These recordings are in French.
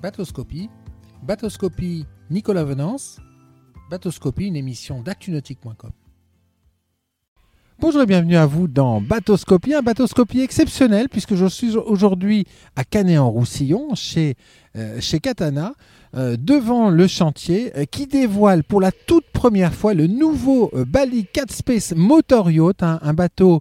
Batoscopie. Batoscopie Nicolas Venance. Batoscopie, une émission d'actunautique.com. Bonjour et bienvenue à vous dans Batoscopie, un Batoscopie exceptionnel puisque je suis aujourd'hui à Canet-en-Roussillon chez, euh, chez Katana euh, devant le chantier euh, qui dévoile pour la toute première fois le nouveau Bali 4 Space Motor Yacht, un bateau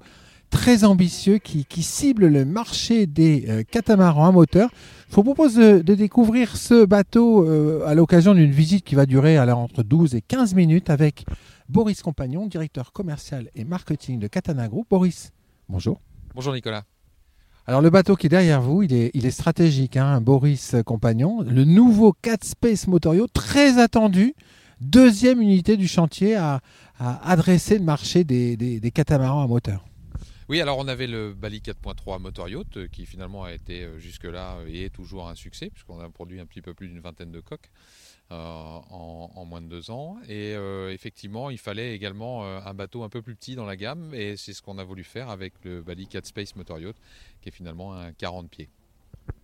très ambitieux qui, qui cible le marché des euh, catamarans à moteur. Je vous propose de, de découvrir ce bateau euh, à l'occasion d'une visite qui va durer alors, entre 12 et 15 minutes avec Boris Compagnon, directeur commercial et marketing de Katana Group. Boris, bonjour. Bonjour Nicolas. Alors le bateau qui est derrière vous, il est, il est stratégique, hein, Boris Compagnon. Le nouveau 4 Space Motorio, très attendu, deuxième unité du chantier à, à adresser le marché des, des, des catamarans à moteur. Oui, alors on avait le Bali 4.3 Motor Yacht euh, qui finalement a été euh, jusque-là euh, et est toujours un succès puisqu'on a produit un petit peu plus d'une vingtaine de coques en, moins de deux ans. Et effectivement, il fallait également un bateau un peu plus petit dans la gamme et c'est ce qu'on a voulu faire avec le Bali 4 Space Motor Yacht qui est finalement un 40 pieds.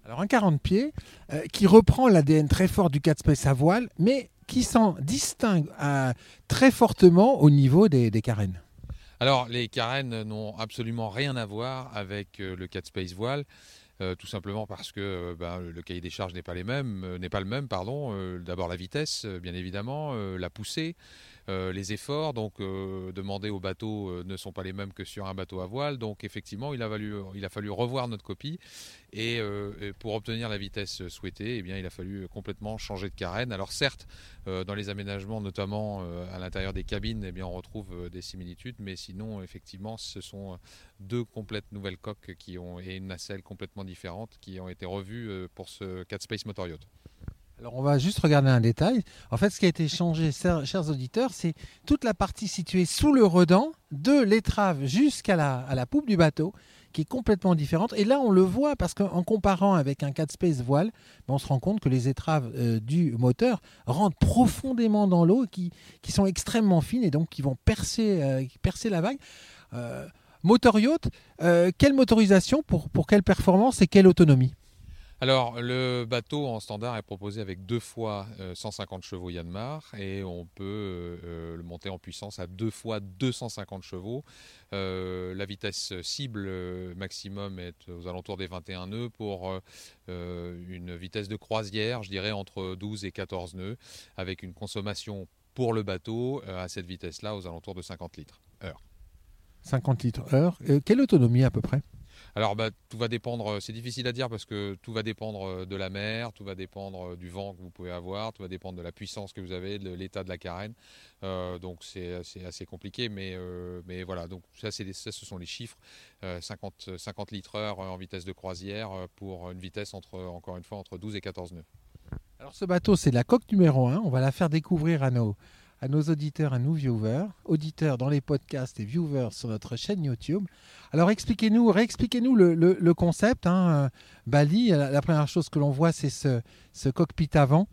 Alors un 40 pieds qui reprend l'ADN très fort du 4 Space à voile mais qui s'en distingue très fortement au niveau des, des carènes. Alors, les carènes n'ont absolument rien à voir avec euh, le 4 Space Voile. Euh, tout simplement parce que euh, ben, le cahier des charges n'est pas les mêmes, n'est pas le même, pardon. D'abord la vitesse, bien évidemment, la poussée, les efforts, donc euh, demandés au bateau euh, ne sont pas les mêmes que sur un bateau à voile. Donc effectivement, il a, fallu revoir notre copie et, euh, pour obtenir la vitesse souhaitée, eh bien, il a fallu complètement changer de carène. Alors certes, euh, dans les aménagements, notamment euh, à l'intérieur des cabines, eh bien, on retrouve euh, des similitudes, mais sinon, effectivement, ce sont deux complètes nouvelles coques qui ont, et une nacelle complètement différente qui ont été revues euh, pour ce 4 Space Motor Yacht. Alors on va juste regarder un détail. En fait, ce qui a été changé, chers auditeurs, c'est toute la partie située sous le redan, de l'étrave jusqu'à la, poupe du bateau, qui est complètement différente. Et là, on le voit parce qu'en comparant avec un 4 Space voile, ben, on se rend compte que les étraves euh, du moteur rentrent profondément dans l'eau, qui, qui sont extrêmement fines et donc qui vont percer, euh, la vague. Euh, moteur yacht, quelle motorisation pour quelle performance et quelle autonomie? Alors, le bateau en standard est proposé avec deux fois euh, 150 chevaux Yanmar et on peut euh, euh, le monter en puissance à deux fois 250 chevaux. Euh, la vitesse cible euh, maximum est aux alentours des 21 nœuds pour euh, euh, une vitesse de croisière, je dirais entre 12 et 14 nœuds, avec une consommation pour le bateau euh, à cette vitesse-là aux alentours de 50 litres heure. 50 litres heure. Euh, quelle autonomie à peu près? Alors bah, tout va dépendre, euh, c'est difficile à dire parce que tout va dépendre euh, de la mer, tout va dépendre euh, du vent que vous pouvez avoir, tout va dépendre de la puissance que vous avez, de l'état de la carène. Donc c'est assez compliqué, mais, voilà, donc ça, ce sont les chiffres. Euh, 50, 50 litres heure en vitesse de croisière pour une vitesse entre, encore une fois, entre 12 et 14 nœuds. Alors ce bateau, c'est la coque numéro 1. On va la faire découvrir à nos, à nos auditeurs, à nos viewers, auditeurs dans les podcasts et viewers sur notre chaîne YouTube. Alors expliquez-nous, réexpliquez-nous le, concept. hein. Bali, la, première chose que l'on voit, c'est ce, ce cockpit avant.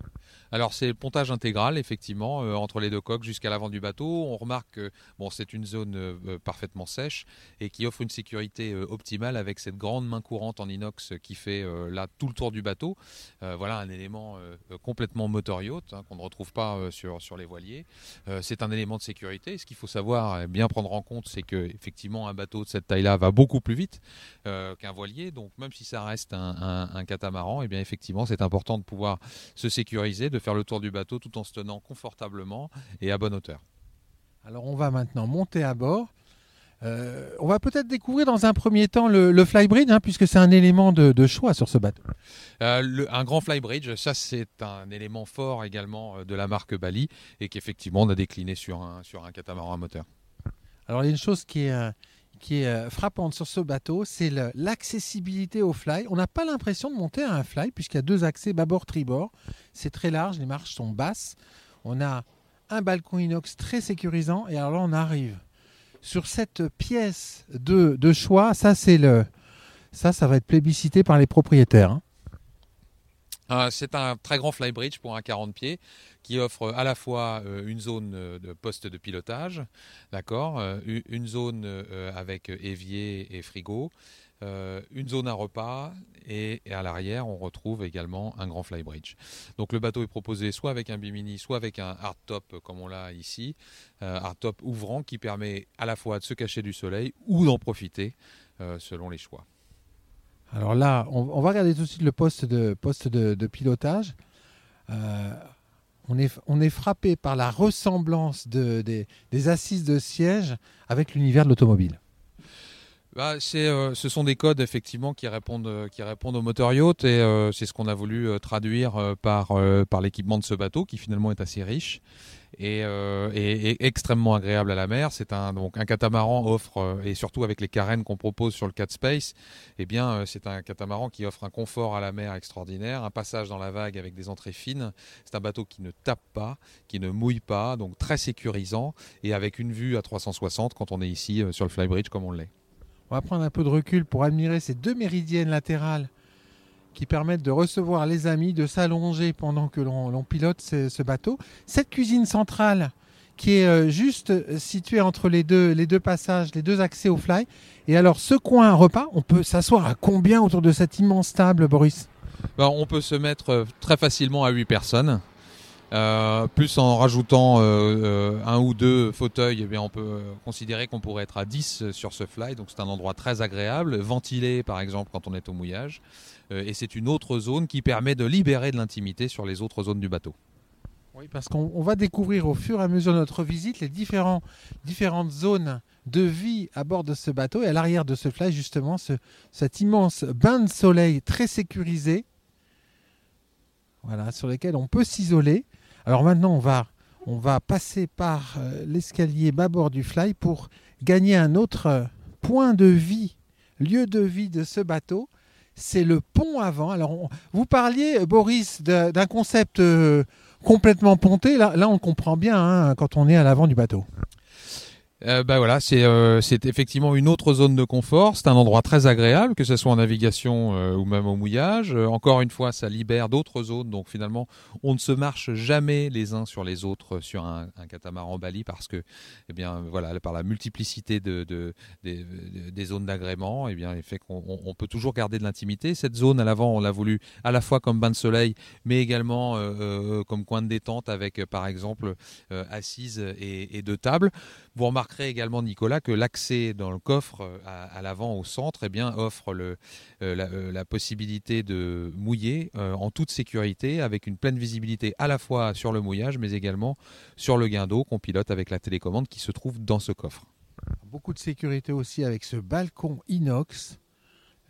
Alors c'est le pontage intégral effectivement euh, entre les deux coques jusqu'à l'avant du bateau. On remarque que c'est une zone euh, euh, parfaitement sèche et qui offre une sécurité optimale avec cette grande main courante en inox qui fait là tout le tour du bateau. Voilà un élément complètement motor yacht hein, qu'on ne retrouve pas sur les voiliers. C'est un élément de sécurité. Ce qu'il faut savoir et bien prendre en compte c'est que effectivement un bateau de cette taille-là va beaucoup plus vite qu'un voilier. Donc même si ça reste un, catamaran, et bien effectivement c'est important de pouvoir se sécuriser, de faire le tour du bateau tout en se tenant confortablement et à bonne hauteur. Alors on va maintenant monter à bord. Euh, on va peut-être découvrir dans un premier temps le, le flybridge, hein, puisque c'est un élément de, de choix sur ce bateau. Euh, le- un grand flybridge, ça c'est un élément fort également euh, de la marque Bali et qu'effectivement on a décliné sur un, sur un catamaran à moteur. Alors il y a une chose qui est, qui est euh, frappante sur ce bateau, c'est l'accessibilité au fly. On n'a pas l'impression de monter à un fly puisqu'il y a deux accès bâbord-tribord. C'est très large, les marches sont basses. On a un balcon inox très sécurisant et alors là on arrive sur cette pièce de, de choix. Ça c'est le, ça ça va être plébiscité par les propriétaires. hein. C'est un très grand flybridge pour un 40 pieds qui offre à la fois une zone de poste de pilotage, d'accord, une zone avec évier et frigo, euh, une zone à repas et, à l'arrière on retrouve également un grand flybridge. Donc le bateau est proposé soit avec un bimini, soit avec un hardtop comme on l'a ici, euh, hardtop ouvrant qui permet à la fois de se cacher du soleil ou d'en profiter euh, selon les choix. Alors là, on, va regarder tout de suite le poste de, poste de, pilotage. on, est, on est frappé par la ressemblance des assises de siège avec l'univers de l'automobile. Bah, euh, ce sont des codes effectivement qui répondent, euh, qui répondent au moteur yacht et euh, c'est ce qu'on a voulu traduire par, l'équipement de ce bateau qui finalement est assez riche et, extrêmement agréable à la mer. C'est un donc un catamaran offre et surtout avec les carènes qu'on propose sur le Cat Space, eh bien c'est un catamaran qui offre un confort à la mer extraordinaire, un passage dans la vague avec des entrées fines. C'est un bateau qui ne tape pas, qui ne mouille pas, donc très sécurisant et avec une vue à 360 quand on est ici sur le Flybridge comme on l'est. On va prendre un peu de recul pour admirer ces deux méridiennes latérales qui permettent de recevoir les amis, de s'allonger pendant que l'on pilote ce, bateau. Cette cuisine centrale qui est euh, juste située entre les deux, les deux passages, les deux accès au fly. Et alors ce coin repas, on peut s'asseoir à combien autour de cette immense table, Boris? Ben, On peut se mettre euh, très facilement à 8 personnes. Euh, plus en rajoutant euh, euh, un ou deux fauteuils, eh on peut considérer qu'on pourrait être à 10 sur ce fly. Donc c'est un endroit très agréable, ventilé par exemple quand on est au mouillage. et c'est une autre zone qui permet de libérer de l'intimité sur les autres zones du bateau. Oui, parce qu'on va découvrir au fur et à mesure de notre visite les différentes zones de vie à bord de ce bateau. Et à l'arrière de ce fly, justement, ce, cet immense bain de soleil très sécurisé, sur lequel on peut s'isoler. Alors maintenant, on va, passer par euh, l'escalier bâbord du fly pour gagner un autre euh, point de vie, lieu de vie de ce bateau. C'est le pont avant. Alors, vous parliez, Boris, d'un concept euh, complètement ponté. Là, là, on comprend bien hein, quand on est à l'avant du bateau. Euh, bah voilà, c'est euh, c'est effectivement une autre zone de confort. C'est un endroit très agréable, que ce soit en navigation euh, ou même au mouillage. encore une fois, ça libère d'autres zones. Donc finalement, on ne se marche jamais les uns sur les autres sur un, un catamaran Bali parce que, eh bien, voilà, par la multiplicité de, de, des zones d'agrément, eh bien, il fait qu'on on peut toujours garder de l'intimité. Cette zone à l'avant, on l'a voulu à la fois comme bain de soleil, mais également comme coin de détente avec, par exemple, assises et, et deux tables. Vous remarquerez également, Nicolas, que l'accès dans le coffre euh, à, l'avant, au centre, eh bien, offre le, euh, euh, la, possibilité de mouiller en toute sécurité, avec une pleine visibilité à la fois sur le mouillage, mais également sur le guindeau qu'on pilote avec la télécommande qui se trouve dans ce coffre. Beaucoup de sécurité aussi avec ce balcon inox.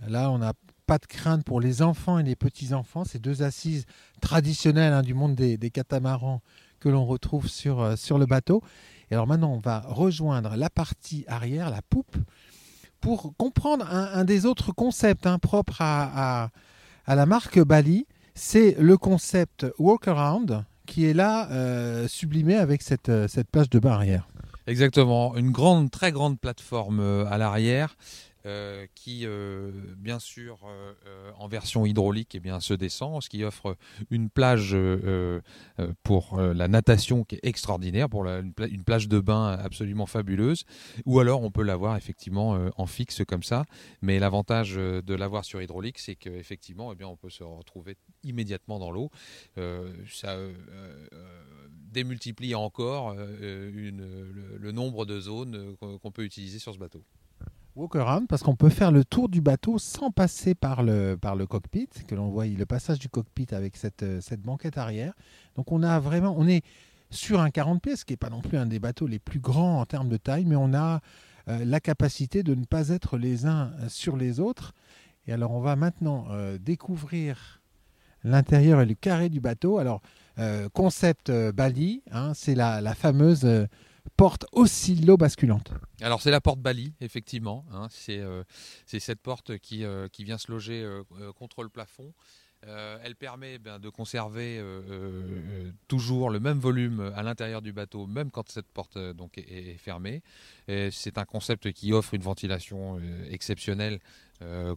Là, on n'a pas de crainte pour les enfants et les petits-enfants. Ces deux assises traditionnelles hein, du monde des catamarans que l'on retrouve sur, sur le bateau. Et alors maintenant, on va rejoindre la partie arrière, la poupe, pour comprendre un, des autres concepts hein, propres à, la marque Bali. C'est le concept walk-around qui est là euh, sublimé avec cette, cette plage de bain arrière. Exactement, une grande, très grande plateforme euh, à l'arrière euh, qui, euh, bien sûr, euh, en version hydraulique, eh bien, se descend, ce qui offre une plage pour la natation qui est extraordinaire, pour une, plage de bain absolument fabuleuse, ou alors on peut l'avoir effectivement en fixe comme ça. Mais l'avantage de l'avoir sur hydraulique, c'est qu'effectivement, eh on peut se retrouver immédiatement dans l'eau. ça démultiplie encore le nombre de zones qu'on peut utiliser sur ce bateau walk parce qu'on peut faire le tour du bateau sans passer par le, par le cockpit, que l'on voit le passage du cockpit avec cette, euh, cette banquette arrière. Donc on a vraiment, on est sur un 40 pieds, ce qui n'est pas non plus un des bateaux les plus grands en termes de taille, mais on a euh, la capacité de ne pas être les uns sur les autres. Et alors on va maintenant euh, découvrir l'intérieur et le carré du bateau. Alors concept Bali, hein, c'est la, la fameuse porte oscillo-basculante. Alors c'est la porte Bali, effectivement. Hein. c'est euh, cette porte qui, euh, vient se loger euh, contre le plafond. Elle permet ben, de conserver toujours le même volume à l'intérieur du bateau, même quand cette porte est, fermée. C'est un concept qui offre une ventilation exceptionnelle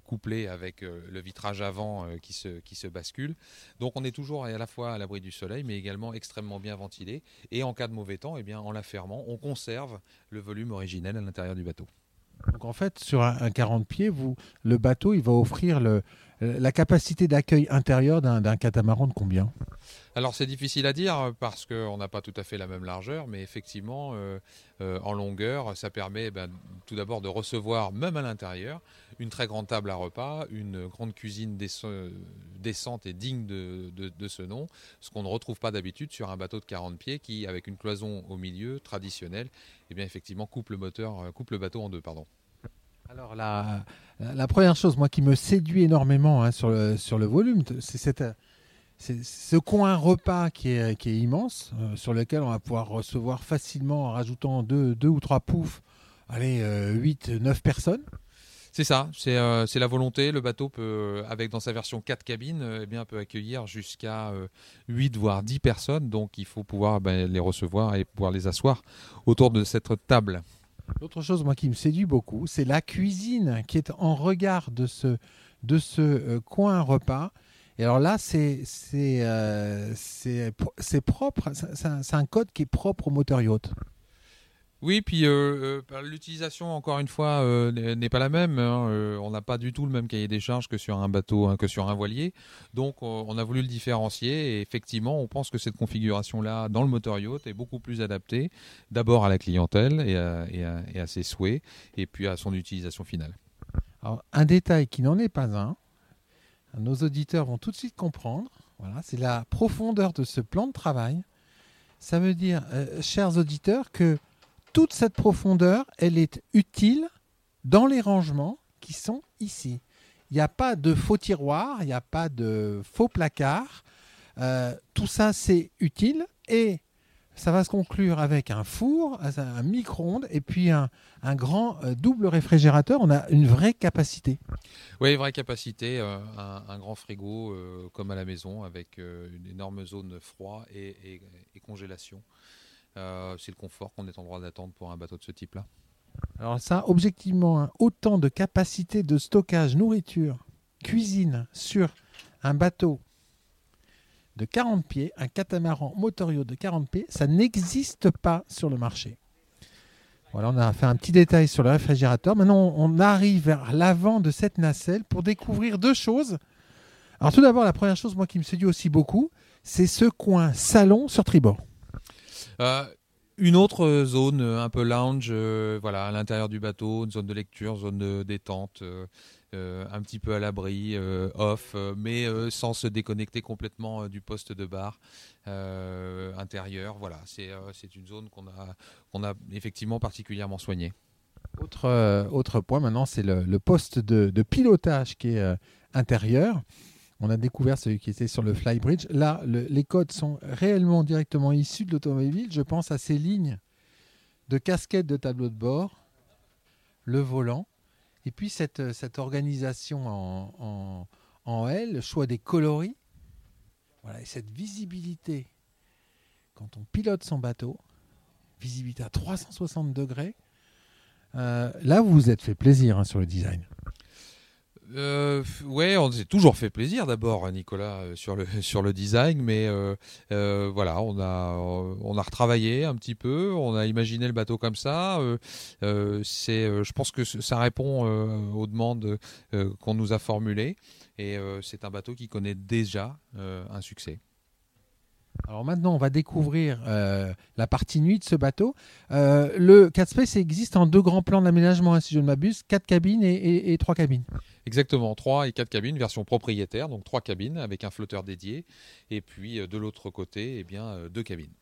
couplée avec le vitrage avant qui, se, qui se bascule. Donc on est toujours à la fois à l'abri du soleil, mais également extrêmement bien ventilé. Et en cas de mauvais temps, eh bien, en la fermant, on conserve le volume originel à l'intérieur du bateau. Donc en fait, sur un, 40 pieds, vous, le bateau, il va offrir le, la capacité d'accueil intérieur d'un catamaran de combien? Alors c'est difficile à dire parce qu'on n'a pas tout à fait la même largeur, mais effectivement euh, euh, en longueur, ça permet ben, tout d'abord de recevoir, même à l'intérieur, une très grande table à repas, une grande cuisine décente et digne de, ce nom, ce qu'on ne retrouve pas d'habitude sur un bateau de 40 pieds qui, avec une cloison au milieu traditionnelle, eh bien effectivement coupe le moteur, euh, coupe le bateau en deux, pardon. Alors la, première chose, moi, qui me séduit énormément hein, sur, le, volume, c'est ce coin repas qui est, immense, euh, sur lequel on va pouvoir recevoir facilement en rajoutant deux, deux ou trois poufs, allez, 8, euh, 9 personnes. C'est ça, euh, c'est la volonté. Le bateau peut, avec dans sa version 4 cabines, eh bien, peut accueillir jusqu'à 8 voire 10 personnes. Donc il faut pouvoir ben, les recevoir et pouvoir les asseoir autour de cette table. L'autre chose, moi, qui me séduit beaucoup, c'est la cuisine qui est en regard de ce, de ce euh, coin repas. Et alors là, c'est euh, propre, c'est un, code qui est propre au moteur yacht. Oui, puis euh, l'utilisation, encore une fois, n'est pas la même. Hein. on n'a pas du tout le même cahier des charges que sur un bateau, hein, que sur un voilier. Donc, on a voulu le différencier. Et effectivement, on pense que cette configuration-là, dans le moteur yacht, est beaucoup plus adaptée, d'abord à la clientèle et à, ses souhaits, et puis à son utilisation finale. Alors, un détail qui n'en est pas un, nos auditeurs vont tout de suite comprendre. Voilà, c'est la profondeur de ce plan de travail. Ça veut dire, euh, chers auditeurs, que toute cette profondeur, elle est utile dans les rangements qui sont ici. Il n'y a pas de faux tiroirs, il n'y a pas de faux placards. Euh, tout ça, c'est utile et ça va se conclure avec un four, un micro-ondes et puis un, grand euh, double réfrigérateur. On a une vraie capacité. Oui, vraie capacité. Euh, un, grand frigo comme à la maison avec une énorme zone froid et congélation. Euh, c'est le confort qu'on est en droit d'attendre pour un bateau de ce type-là. Alors ça, objectivement, hein, autant de capacité de stockage, nourriture, cuisine sur un bateau de 40 pieds, un catamaran motorio de 40 pieds, ça n'existe pas sur le marché. Voilà, on a fait un petit détail sur le réfrigérateur. Maintenant, on arrive vers l'avant de cette nacelle pour découvrir deux choses. Alors tout d'abord, la première chose, moi, qui me séduit aussi beaucoup, c'est ce coin salon sur tribord. Euh, une autre zone un peu lounge, euh, voilà, à l'intérieur du bateau, une zone de lecture, zone de détente, euh, un petit peu à l'abri, off, mais sans se déconnecter complètement du poste de bar intérieur. Voilà, c'est une zone qu'on a, effectivement particulièrement soignée. Autre, point maintenant, c'est le, poste de, pilotage qui est intérieur. On a découvert celui qui était sur le Flybridge. Là, les codes sont réellement directement issus de l'automobile. Je pense à ces lignes de casquettes de tableau de bord, le volant, et puis cette, organisation en, en, L, le choix des coloris. Voilà, et cette visibilité, quand on pilote son bateau, visibilité à 360 degrés, euh, là, vous vous êtes fait plaisir hein, sur le design. Euh, ouais, on s'est toujours fait plaisir d'abord, Nicolas, euh, sur le sur le design, mais euh, euh, voilà, on a on a retravaillé un petit peu, on a imaginé le bateau comme ça. c'est, je pense que ça répond aux demandes qu'on nous a formulées, et c'est un bateau qui connaît déjà un succès. Alors maintenant, on va découvrir euh, la partie nuit de ce bateau. Euh, le 4 Space existe en deux grands plans d'aménagement, hein, si je ne m'abuse, quatre cabines et, trois cabines. Exactement, trois et quatre cabines, version propriétaire, donc trois cabines avec un flotteur dédié, et puis euh, de l'autre côté, eh bien, deux cabines.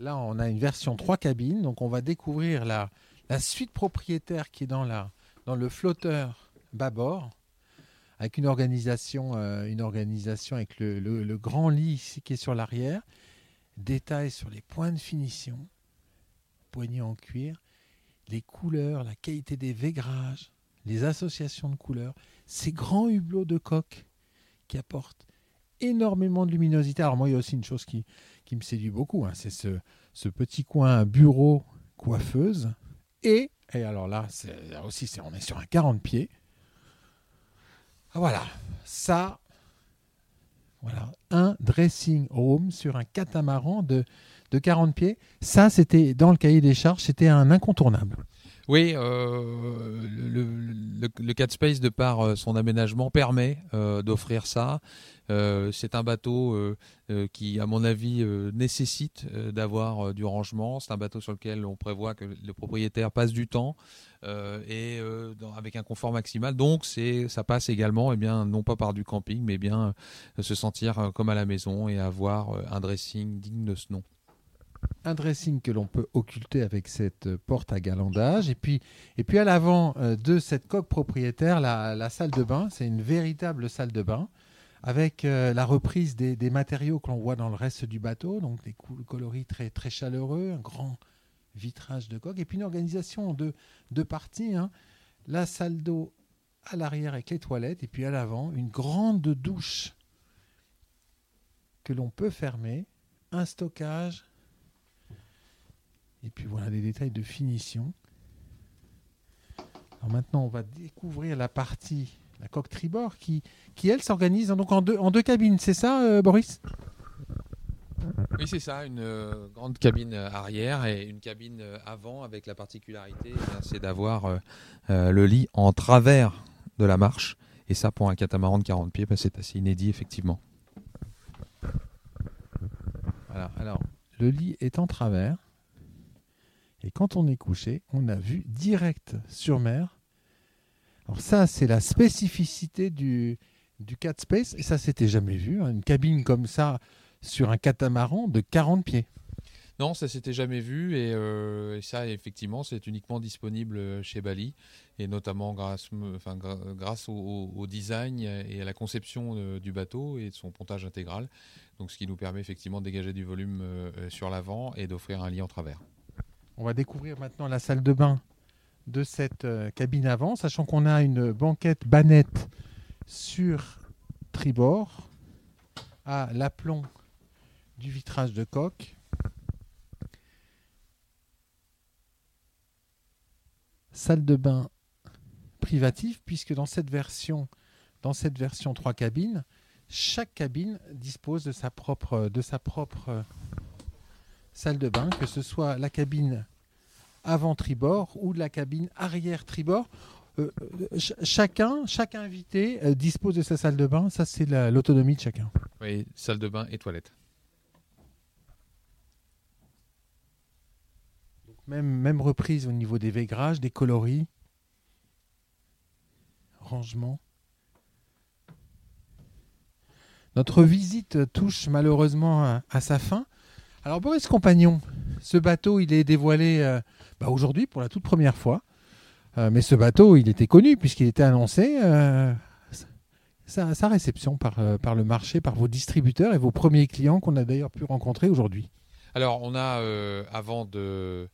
Là, on a une version trois cabines, donc on va découvrir la, la suite propriétaire qui est dans, la, dans le flotteur bâbord avec une organisation, euh, avec le, grand lit ici qui est sur l'arrière, détails sur les points de finition, poignées en cuir, les couleurs, la qualité des vaigrages, les associations de couleurs, ces grands hublots de coque qui apportent énormément de luminosité. Alors moi, il y a aussi une chose qui, me séduit beaucoup, hein, c'est ce, ce petit coin bureau coiffeuse. Et, et alors là, aussi, on est sur un 40 pieds. Ah, voilà, ça, voilà, un dressing room sur un catamaran de, de 40 pieds. Ça, c'était dans le cahier des charges, c'était un incontournable. Oui, euh, le, le, Cat Space, de par euh, son aménagement, permet euh, d'offrir ça. c'est un bateau qui, à mon avis, nécessite d'avoir du rangement. C'est un bateau sur lequel on prévoit que le propriétaire passe du temps et avec un confort maximal. Donc, c'est, ça passe également, eh bien, non pas par du camping, mais bien se sentir comme à la maison et avoir un dressing digne de ce nom un dressing que l'on peut occulter avec cette porte à galandage. Et puis, et puis à l'avant euh, de cette coque propriétaire, la, salle de bain, c'est une véritable salle de bain avec euh, la reprise des, matériaux que l'on voit dans le reste du bateau, donc des coloris très, très chaleureux, un grand vitrage de coque, et puis une organisation de deux parties. Hein. La salle d'eau à l'arrière avec les toilettes, et puis à l'avant, une grande douche que l'on peut fermer, un stockage et puis voilà les détails de finition. Alors maintenant, on va découvrir la partie, la coque tribord, qui, qui elle s'organise donc en deux, en deux cabines. C'est ça, euh, Boris? Oui, c'est ça, une euh, grande cabine arrière et une cabine euh, avant avec la particularité, eh c'est d'avoir le lit en travers de la marche. Et ça, pour un catamaran de 40 pieds, bah, c'est assez inédit, effectivement. Voilà, alors, le lit est en travers. Et quand on est couché, on a vu direct sur mer. Alors ça, c'est la spécificité du, du Cat Space. Et ça, c'était jamais vu. Hein, une cabine comme ça sur un catamaran de 40 pieds. Non, ça s'était jamais vu et, euh, ça, effectivement, c'est uniquement disponible chez Bali et notamment grâce, enfin, grâce au, design et à la conception euh, du bateau et de son pontage intégral. Donc, ce qui nous permet effectivement de dégager du volume euh, sur l'avant et d'offrir un lit en travers. On va découvrir maintenant la salle de bain de cette euh, cabine avant, sachant qu'on a une banquette banette sur tribord à l'aplomb du vitrage de coque. Salle de bain privative, puisque dans cette version, dans cette version 3 cabines, chaque cabine dispose de sa propre, de sa propre salle de bain, que ce soit la cabine avant tribord ou la cabine arrière tribord. Euh, euh, chacun, chaque invité euh, dispose de sa salle de bain. Ça, c'est l'autonomie de chacun. Oui, salle de bain et toilette. Même, même reprise au niveau des végrages, des coloris, rangement. Notre visite touche malheureusement à sa fin. Alors Boris Compagnon, ce bateau, il est dévoilé euh, bah, aujourd'hui pour la toute première fois. Euh, mais ce bateau, il était connu puisqu'il était annoncé. Euh, sa, sa, réception par, par le marché, par vos distributeurs et vos premiers clients qu'on a d'ailleurs pu rencontrer aujourd'hui. Alors, on a, avant de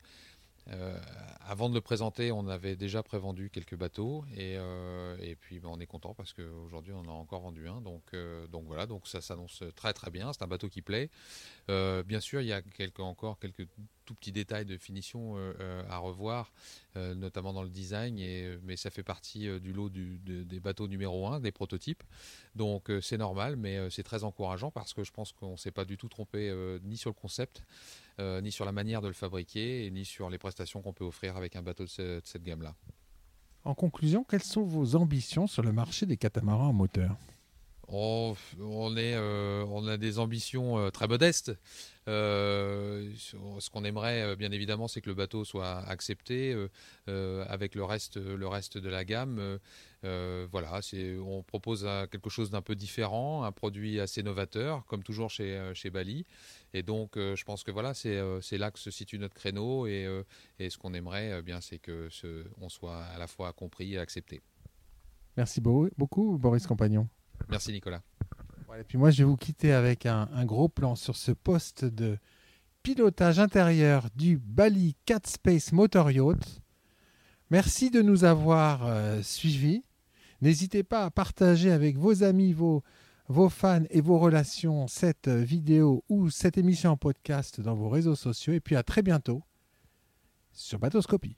avant de le présenter, on avait déjà prévendu quelques bateaux et, euh, puis ben, on est content parce qu'aujourd'hui on en a encore vendu un. Donc, euh, donc voilà, donc ça s'annonce très très bien. C'est un bateau qui plaît. Euh, bien sûr, il y a encore quelques tout petits détails de finition à revoir, notamment dans le design, mais ça fait partie du lot des bateaux numéro 1, des prototypes. Donc c'est normal, mais c'est très encourageant parce que je pense qu'on ne s'est pas du tout trompé ni sur le concept. Euh, ni sur la manière de le fabriquer, ni sur les prestations qu'on peut offrir avec un bateau de cette, gamme-là. En conclusion, quelles sont vos ambitions sur le marché des catamarans à moteur? Oh, euh, on a des ambitions euh, très modestes. ce qu'on aimerait, bien évidemment, c'est que le bateau soit accepté avec le reste, de la gamme. voilà, on propose quelque chose d'un peu différent, un produit assez novateur, comme toujours chez, Bali. Et donc, euh, je pense que voilà, c'est euh, là que se situe notre créneau. Et, euh, ce qu'on aimerait, bien, c'est que ce, soit à la fois compris et accepté. Merci beaucoup, Boris Compagnon. Merci, Nicolas. et puis moi, je vais vous quitter avec un, gros plan sur ce poste de pilotage intérieur du Bali Cat Space Motor Yacht. Merci de nous avoir suivis. N'hésitez pas à partager avec vos amis, vos, vos fans et vos relations cette vidéo ou cette émission en podcast dans vos réseaux sociaux. Et puis à très bientôt sur Batoscopie.